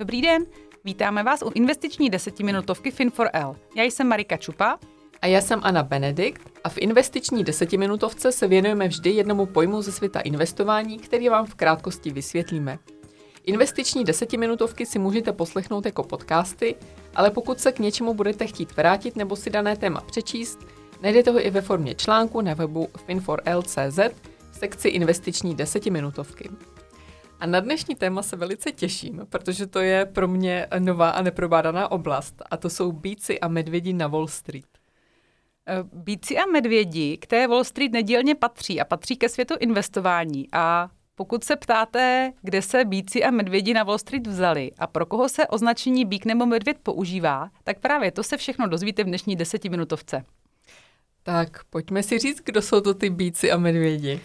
Dobrý den, vítáme vás u investiční desetiminutovky Fin4L. Já jsem Marika Čupa. A já jsem Anna Benedikt a v investiční desetiminutovce se věnujeme vždy jednomu pojmu ze světa investování, který vám v krátkosti vysvětlíme. Investiční desetiminutovky si můžete poslechnout jako podcasty, ale pokud se k něčemu budete chtít vrátit nebo si dané téma přečíst, najdete ho i ve formě článku na webu fin4l.cz v sekci investiční desetiminutovky. A na dnešní téma se velice těším, protože to je pro mě nová a neprobádaná oblast a to jsou bíci a medvědi na Wall Street. Eh, bíci a medvědi k té Wall Street nedílně patří a patří ke světu investování a pokud se ptáte, kde se bíci a medvědi na Wall Street vzali a pro koho se označení bík nebo medvěd používá, tak právě to se všechno dozvíte v dnešní desetiminutovce. Tak pojďme si říct, kdo jsou to ty bíci a medvědi.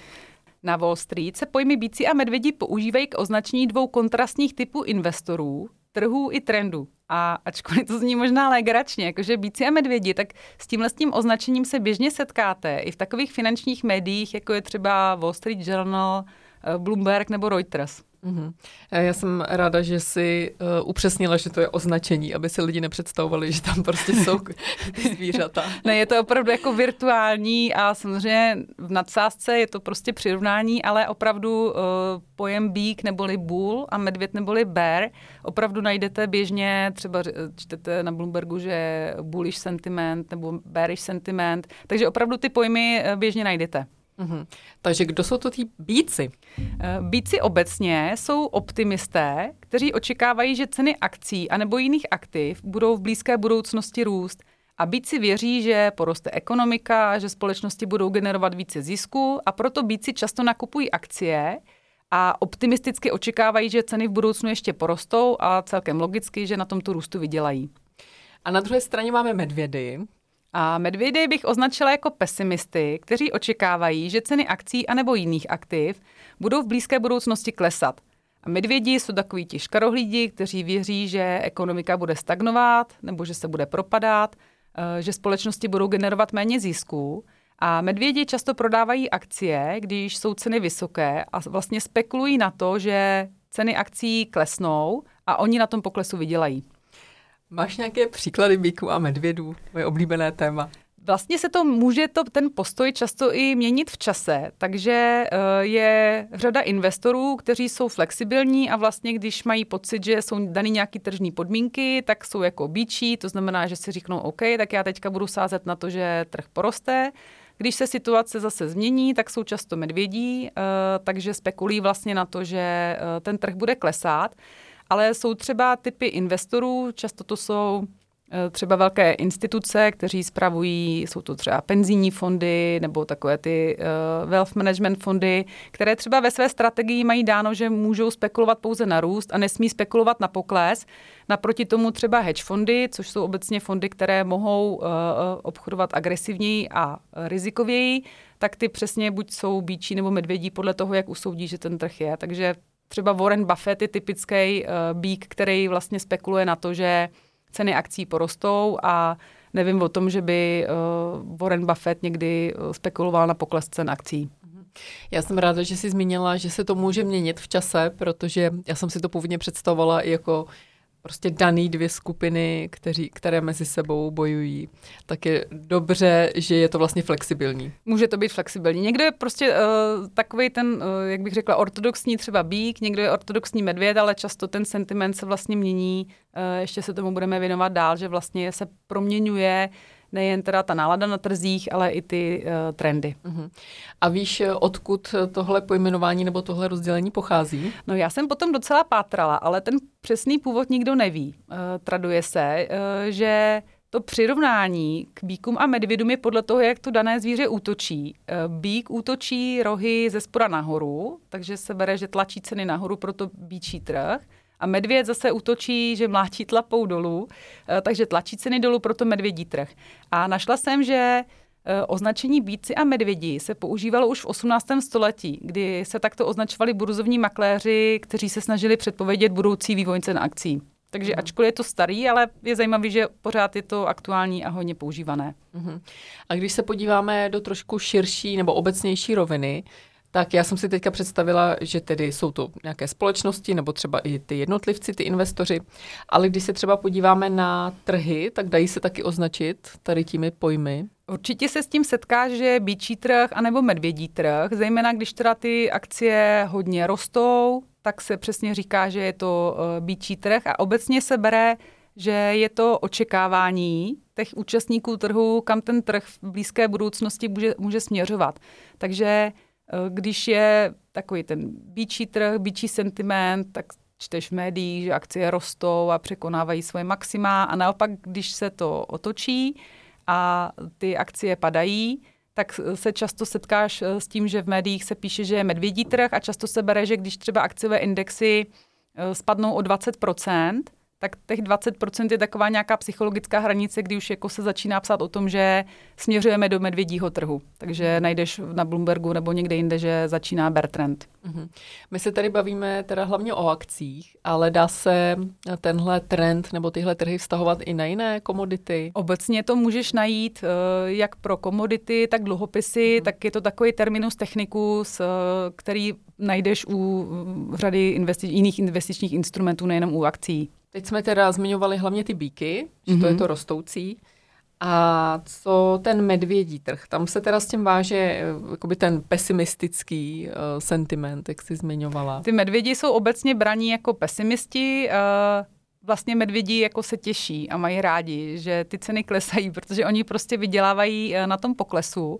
Na Wall Street se pojmy bíci a medvědi používají k označení dvou kontrastních typů investorů, trhů i trendů. A ačkoliv to zní možná legračně, jakože bíci a medvědi, tak s tímhle s tím označením se běžně setkáte i v takových finančních médiích, jako je třeba Wall Street Journal, eh, Bloomberg nebo Reuters. Mm-hmm. Já jsem ráda, že si uh, upřesnila, že to je označení, aby si lidi nepředstavovali, že tam prostě jsou ty zvířata. ne, je to opravdu jako virtuální a samozřejmě v nadsázce je to prostě přirovnání, ale opravdu uh, pojem bík neboli bull a medvěd neboli bear opravdu najdete běžně, třeba čtete na Bloombergu, že bullish sentiment nebo bearish sentiment, takže opravdu ty pojmy eh, běžně najdete. Mm-hmm. Takže kdo jsou to ty bíci? Eh, bíci obecně jsou optimisté, kteří očekávají, že ceny akcí anebo jiných aktiv budou v blízké budoucnosti růst. A bíci věří, že poroste ekonomika, že společnosti budou generovat více zisku a proto bíci často nakupují akcie a optimisticky očekávají, že ceny v budoucnu ještě porostou a celkem logicky, že na tomto růstu vydělají. A na druhé straně máme medvědy, a medvědy bych označila jako pesimisty, kteří očekávají, že ceny akcí anebo jiných aktiv budou v blízké budoucnosti klesat. A medvědi jsou takový ti škarohlídi, kteří věří, že ekonomika bude stagnovat nebo že se bude propadat, eh, že společnosti budou generovat méně zisků. A medvědi často prodávají akcie, když jsou ceny vysoké a vlastně spekulují na to, že ceny akcí klesnou a oni na tom poklesu vydělají. Máš nějaké příklady bíků a medvědů? Moje oblíbené téma. Vlastně se to může to, ten postoj často i měnit v čase, takže uh, je řada investorů, kteří jsou flexibilní a vlastně když mají pocit, že jsou daný nějaký tržní podmínky, tak jsou jako bíčí, to znamená, že si řeknou OK, tak já teďka budu sázet na to, že trh poroste. Když se situace zase změní, tak jsou často medvědí, uh, takže spekulují vlastně na to, že uh, ten trh bude klesat ale jsou třeba typy investorů, často to jsou eh, třeba velké instituce, kteří spravují, jsou to třeba penzijní fondy nebo takové ty uh, wealth management fondy, které třeba ve své strategii mají dáno, že můžou spekulovat pouze na růst a nesmí spekulovat na pokles. Naproti tomu třeba hedge fondy, což jsou obecně fondy, které mohou uh, obchodovat agresivněji a rizikověji, tak ty přesně buď jsou bíčí nebo medvědí podle toho, jak usoudí, že ten trh je. Takže třeba Warren Buffett je typický uh, bík, který vlastně spekuluje na to, že ceny akcí porostou a nevím o tom, že by uh, Warren Buffett někdy uh, spekuloval na pokles cen akcí. Já jsem ráda, že jsi zmínila, že se to může měnit v čase, protože já jsem si to původně představovala i jako prostě daný dvě skupiny, kteří, které mezi sebou bojují, tak je dobře, že je to vlastně flexibilní. Může to být flexibilní. Někdo je prostě uh, takový ten, uh, jak bych řekla, ortodoxní třeba bík, někdo je ortodoxní medvěd, ale často ten sentiment se vlastně mění. Uh, ještě se tomu budeme věnovat dál, že vlastně se proměňuje nejen teda ta nálada na trzích, ale i ty uh, trendy. Uh-huh. A víš, odkud tohle pojmenování nebo tohle rozdělení pochází? No já jsem potom docela pátrala, ale ten přesný původ nikdo neví. Uh, traduje se, uh, že to přirovnání k bíkům a medvědům je podle toho, jak to dané zvíře útočí. Bík útočí rohy ze spora nahoru, takže se bere, že tlačí ceny nahoru, proto bíčí trh. A medvěd zase útočí, že mlátí tlapou dolů, eh, takže tlačí ceny dolů, proto medvědí trh. A našla jsem, že eh, označení bíci a medvědi se používalo už v 18. století, kdy se takto označovali burzovní makléři, kteří se snažili předpovědět budoucí vývoj cen akcí. Takže uh-huh. ačkoliv je to starý, ale je zajímavé, že pořád je to aktuální a hodně používané. Uh-huh. A když se podíváme do trošku širší nebo obecnější roviny, tak já jsem si teďka představila, že tedy jsou to nějaké společnosti nebo třeba i ty jednotlivci, ty investoři, ale když se třeba podíváme na trhy, tak dají se taky označit tady těmi pojmy. Určitě se s tím setká, že bíčí trh anebo medvědí trh, zejména když teda ty akcie hodně rostou, tak se přesně říká, že je to eh, bíčí trh a obecně se bere, že je to očekávání těch účastníků trhu, kam ten trh v blízké budoucnosti může, může směřovat. Takže když je takový ten bíčí trh, bíčí sentiment, tak čteš v médiích, že akcie rostou a překonávají svoje maxima. A naopak, když se to otočí a ty akcie padají, tak se často setkáš eh, s tím, že v médiích se píše, že je medvědí trh a často se bere, že když třeba akciové indexy eh, spadnou o 20 tak těch 20% je taková nějaká psychologická hranice, kdy už jako se začíná psát o tom, že směřujeme do medvědího trhu. Takže najdeš na Bloombergu nebo někde jinde, že začíná bear trend. Mm-hmm. My se tady bavíme teda hlavně o akcích, ale dá se tenhle trend nebo tyhle trhy vztahovat i na jiné komodity? Obecně to můžeš najít eh, jak pro komodity, tak dluhopisy, mm-hmm. tak je to takový terminus technicus, eh, který najdeš u řady investi- jiných investičních instrumentů, nejenom u akcí. Teď jsme teda zmiňovali hlavně ty bíky, že mm-hmm. to je mhm. to rostoucí. A co ten medvědí trh? Tam se teda s tím váže eh, jakoby ten pesimistický uh, sentiment, jak jsi zmiňovala. Ty medvědi jsou obecně braní jako pesimisti. Uh, vlastně medvědi jako se těší a mají rádi, že ty ceny klesají, protože oni prostě vydělávají na tom poklesu. Uh,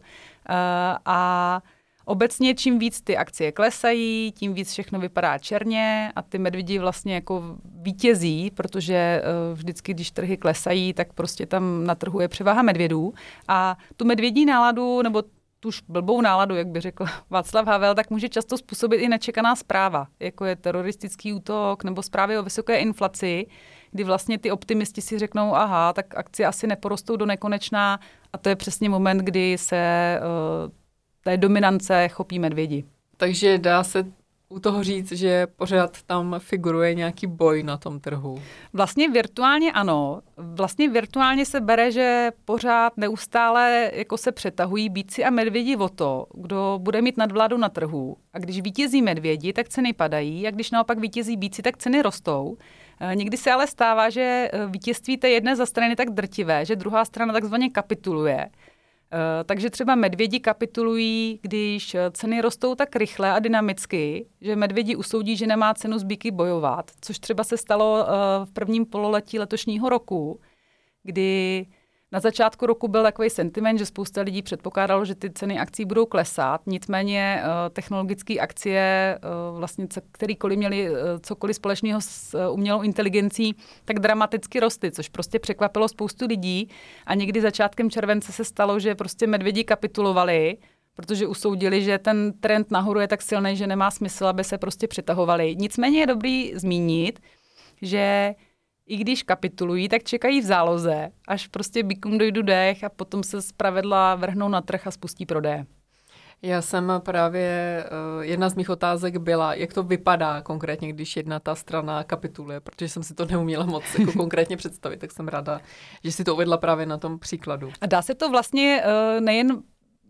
a Obecně čím víc ty akcie klesají, tím víc všechno vypadá černě a ty medvědi vlastně jako vítězí, protože uh, vždycky, když trhy klesají, tak prostě tam na trhu je převaha medvědů. A tu medvědí náladu nebo tu blbou náladu, jak by řekl Václav Havel, tak může často způsobit i nečekaná zpráva, jako je teroristický útok nebo zprávy o vysoké inflaci, kdy vlastně ty optimisti si řeknou, aha, tak akcie asi neporostou do nekonečná a to je přesně moment, kdy se uh, té dominance chopí medvědi. Takže dá se u toho říct, že pořád tam figuruje nějaký boj na tom trhu? Vlastně virtuálně ano. Vlastně virtuálně se bere, že pořád neustále jako se přetahují bíci a medvědi o to, kdo bude mít nadvládu na trhu. A když vítězí medvědi, tak ceny padají a když naopak vítězí bíci, tak ceny rostou. Eh, někdy se ale stává, že eh, vítězství té jedné za strany tak drtivé, že druhá strana takzvaně kapituluje takže třeba medvědi kapitulují, když eh, ceny rostou tak rychle a dynamicky, že medvědi usoudí, že nemá cenu z bíky bojovat, což třeba se stalo eh, v prvním pololetí letošního roku, kdy na začátku roku byl takový sentiment, že spousta lidí předpokládalo, že ty ceny akcí budou klesat, nicméně uh, technologické akcie, uh, vlastně kterýkoliv měli uh, cokoliv společného s umělou inteligencí, tak dramaticky rostly, což prostě překvapilo spoustu lidí a někdy začátkem července se stalo, že prostě medvědi kapitulovali, protože usoudili, že ten trend nahoru je tak silný, že nemá smysl, aby se prostě přitahovali. Nicméně je dobrý zmínit, že i když kapitulují, tak čekají v záloze, až prostě bykům dojdu dech a potom se zpravedla vrhnou na trh a spustí prodeje. Já jsem právě, uh, jedna z mých otázek byla, jak to vypadá konkrétně, když jedna ta strana kapituluje, protože jsem si to neuměla moc jako konkrétně představit, tak jsem ráda, že si to uvedla právě na tom příkladu. A dá se to vlastně uh, nejen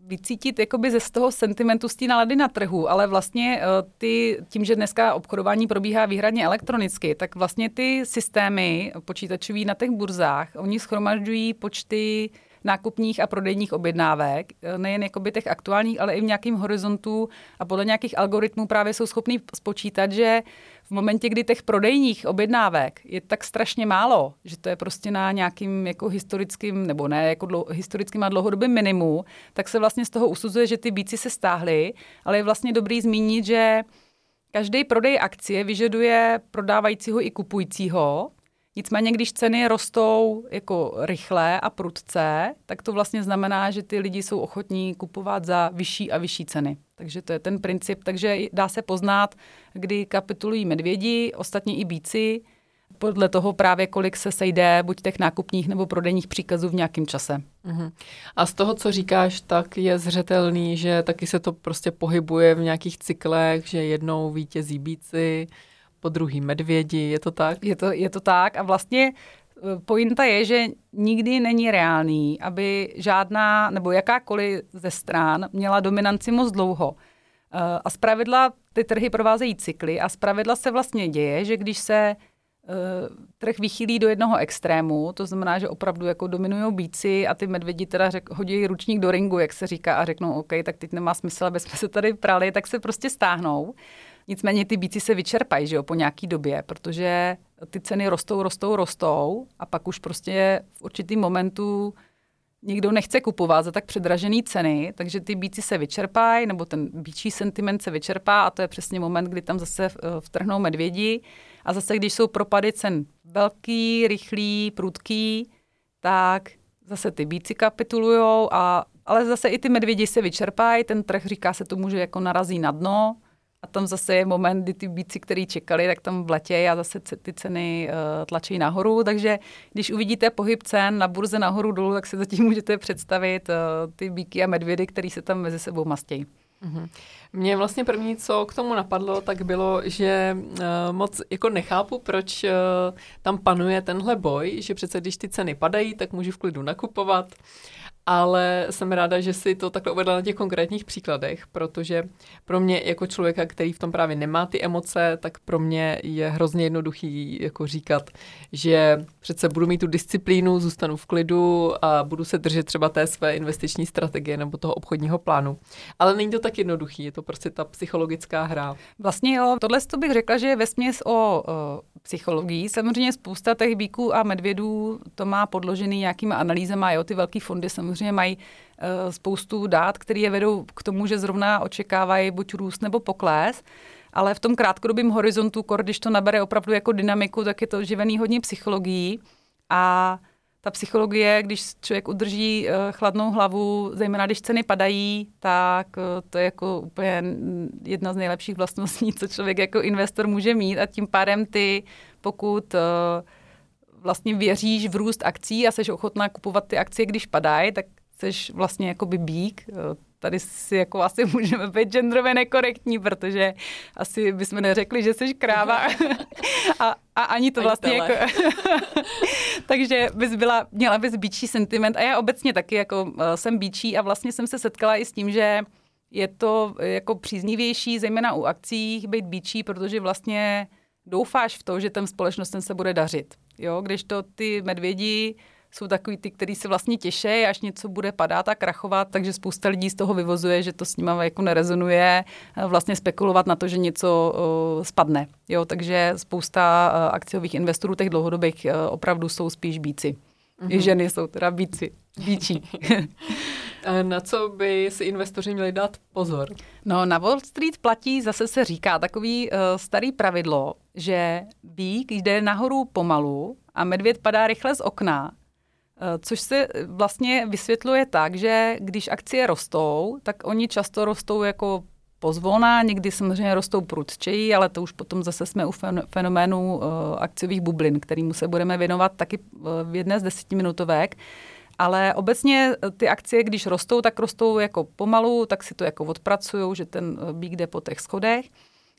vycítit jakoby ze z toho sentimentu z té nálady na trhu, ale vlastně uh, ty, tím, že dneska obchodování probíhá výhradně elektronicky, tak vlastně ty systémy počítačový na těch burzách, oni schromažďují počty nákupních a prodejních objednávek, eh, nejen jakoby těch aktuálních, ale i v nějakém horizontu a podle nějakých algoritmů právě jsou schopní spočítat, že v momentě, kdy těch prodejních objednávek je tak strašně málo, že to je prostě na nějakým jako historickým, nebo ne, jako dlou, historickým a dlouhodobým minimu, tak se vlastně z toho usuzuje, že ty bíci se stáhly, ale je vlastně dobrý zmínit, že každý prodej akcie vyžaduje prodávajícího i kupujícího, Nicméně, když ceny rostou jako rychle a prudce, tak to vlastně znamená, že ty lidi jsou ochotní kupovat za vyšší a vyšší ceny. Takže to je ten princip. Takže dá se poznat, kdy kapitulují medvědi, ostatně i bíci, podle toho právě, kolik se sejde buď těch nákupních nebo prodejních příkazů v nějakém čase. Uh-huh. A z toho, co říkáš, tak je zřetelný, že taky se to prostě pohybuje v nějakých cyklech, že jednou vítězí bíci, po druhý medvědi, je to tak? Je to, je to tak a vlastně e, pointa je, že nikdy není reálný, aby žádná nebo jakákoliv ze stran měla dominanci moc dlouho. A zpravidla ty trhy provázejí cykly a zpravidla se vlastně děje, že když se uh, trh vychýlí do jednoho extrému, to znamená, že opravdu jako dominují bíci a ty medvědi teda řek, hodí ručník do ringu, jak se říká, a řeknou, OK, tak teď nemá smysl, aby jsme se tady prali, tak se prostě stáhnou. Nicméně ty bíci se vyčerpají, že jo, po nějaký době, protože ty ceny rostou, rostou, rostou a pak už prostě v určitým momentu někdo nechce kupovat za tak předražené ceny, takže ty bíci se vyčerpají, nebo ten bíčí sentiment se vyčerpá a to je přesně moment, kdy tam zase eh, vtrhnou medvědi. A zase, když jsou propady cen velký, rychlý, prudký, tak zase ty bíci kapitulujou, a, ale zase i ty medvědi se vyčerpají, ten trh říká se tomu, že jako narazí na dno, a tam zase je moment, kdy ty bíci, který čekali, tak tam vletějí a zase ty ceny uh, tlačí nahoru. Takže když uvidíte pohyb cen na burze nahoru dolů, tak si zatím můžete představit uh, ty bíky a medvědy, který se tam mezi sebou mastějí. Mm-hmm. Mě vlastně první, co k tomu napadlo, tak bylo, že uh, moc jako nechápu, proč uh, tam panuje tenhle boj, že přece když ty ceny padají, tak můžu v klidu nakupovat ale jsem ráda, že si to takhle uvedla na těch konkrétních příkladech, protože pro mě jako člověka, který v tom právě nemá ty emoce, tak pro mě je hrozně jednoduchý jako říkat, že přece budu mít tu disciplínu, zůstanu v klidu a budu se držet třeba té své investiční strategie nebo toho obchodního plánu. Ale není to tak jednoduchý, je to prostě ta psychologická hra. Vlastně jo, tohle to bych řekla, že je vesměs o, o psychologii. Samozřejmě spousta těch bíků a medvědů to má podložený nějakými analýzama, jo, ty velké fondy samozřejmě mají uh, spoustu dát, které je vedou k tomu, že zrovna očekávají buď růst nebo pokles, ale v tom krátkodobém horizontu, když to nabere opravdu jako dynamiku, tak je to živený hodně psychologií. A ta psychologie, když člověk udrží uh, chladnou hlavu, zejména když ceny padají, tak uh, to je jako úplně jedna z nejlepších vlastností, co člověk jako investor může mít a tím pádem ty, pokud uh, vlastně věříš v růst akcí a jsi ochotná kupovat ty akcie, když padají, tak jsi vlastně jako by bík. Tady si jako asi můžeme být genderově nekorektní, protože asi bychom neřekli, že jsi kráva. a, a ani to vlastně jako... Takže bys byla, měla bys bíčí sentiment. A já obecně taky jako uh, jsem bíčí a vlastně jsem se setkala i s tím, že je to jako příznivější, zejména u akcí, být bíčí, protože vlastně doufáš v to, že těm společnostem se bude dařit. Jo, když to ty medvědi jsou takový ty, kteří se vlastně těší, až něco bude padat a krachovat, takže spousta lidí z toho vyvozuje, že to s nima jako nerezonuje, vlastně spekulovat na to, že něco uh, spadne. Jo, takže spousta uh, akciových investorů, těch dlouhodobých, uh, opravdu jsou spíš bíci. Mm-hmm. I ženy jsou teda bíci, bíčí. na co by si investoři měli dát pozor? No, na Wall Street platí, zase se říká, takový uh, starý pravidlo, že bík jde nahoru pomalu a medvěd padá rychle z okna, což se vlastně vysvětluje tak, že když akcie rostou, tak oni často rostou jako pozvolná, někdy samozřejmě rostou prudčeji, ale to už potom zase jsme u fenoménu uh, akciových bublin, kterýmu se budeme věnovat taky v jedné z desetiminutovek. Ale obecně ty akcie, když rostou, tak rostou jako pomalu, tak si to jako odpracují, že ten bík jde po těch schodech.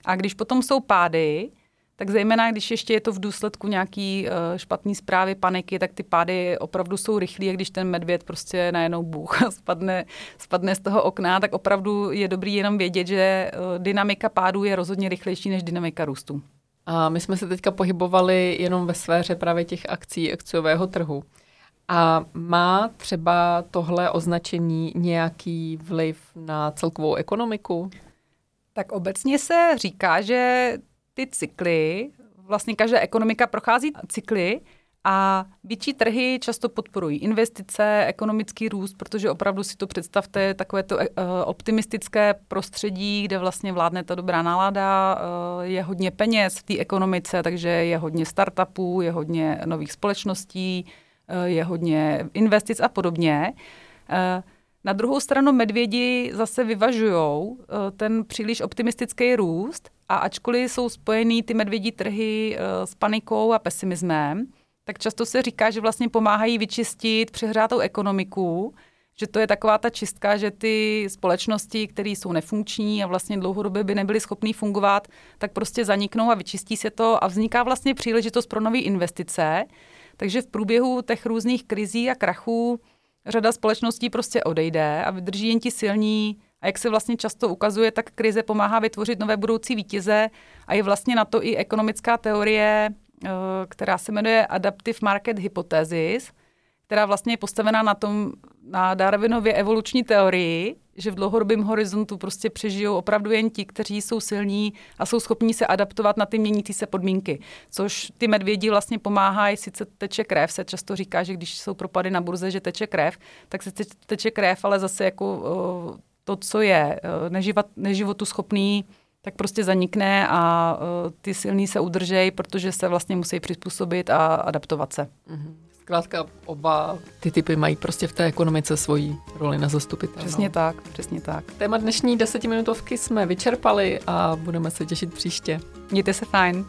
A když potom jsou pády, tak zejména když ještě je to v důsledku nějaký uh, špatný zprávy, paniky, tak ty pády opravdu jsou rychlé, když ten medvěd prostě najednou bůh a spadne, spadne z toho okna, tak opravdu je dobrý jenom vědět, že uh, dynamika pádu je rozhodně rychlejší než dynamika růstu. A my jsme se teďka pohybovali jenom ve sféře právě těch akcí akciového trhu. A má třeba tohle označení nějaký vliv na celkovou ekonomiku? Tak obecně se říká, že ty cykly, vlastně každá ekonomika prochází cykly a větší trhy často podporují investice, ekonomický růst, protože opravdu si to představte, takové to uh, optimistické prostředí, kde vlastně vládne ta dobrá nálada, uh, je hodně peněz v té ekonomice, takže je hodně startupů, je hodně nových společností, uh, je hodně investic a podobně. Na druhou stranu medvědi zase vyvažují ten příliš optimistický růst a ačkoliv jsou spojený ty medvědí trhy s panikou a pesimismem, tak často se říká, že vlastně pomáhají vyčistit přehrátou ekonomiku, že to je taková ta čistka, že ty společnosti, které jsou nefunkční a vlastně dlouhodobě by nebyly schopné fungovat, tak prostě zaniknou a vyčistí se to a vzniká vlastně příležitost pro nové investice. Takže v průběhu těch různých krizí a krachů řada společností prostě odejde a vydrží jen ti silní A jak se vlastně často ukazuje, tak krize pomáhá vytvořit nové budoucí vítěze a je vlastně na to i ekonomická teorie, eh, která se jmenuje Adaptive Market Hypothesis, která vlastně je postavená na tom, na Darwinově evoluční teorii, že v dlouhodobém horizontu prostě přežijou opravdu jen ti, kteří jsou silní a jsou schopní se adaptovat na ty měnící se podmínky. Což ty medvědi vlastně pomáhají, sice teče krev, se často říká, že když jsou propady na burze, že teče krev, tak se teče krev, ale zase jako to, co je neživot, neživotu schopný, tak prostě zanikne a ty silní se udržejí, protože se vlastně musí přizpůsobit a adaptovat se. Mm-hmm. Zkrátka oba ty typy mají prostě v té ekonomice svoji roli na zastupitele. Přesně tak, přesně tak. Téma dnešní desetiminutovky jsme vyčerpali a budeme se těšit příště. Mějte se fajn.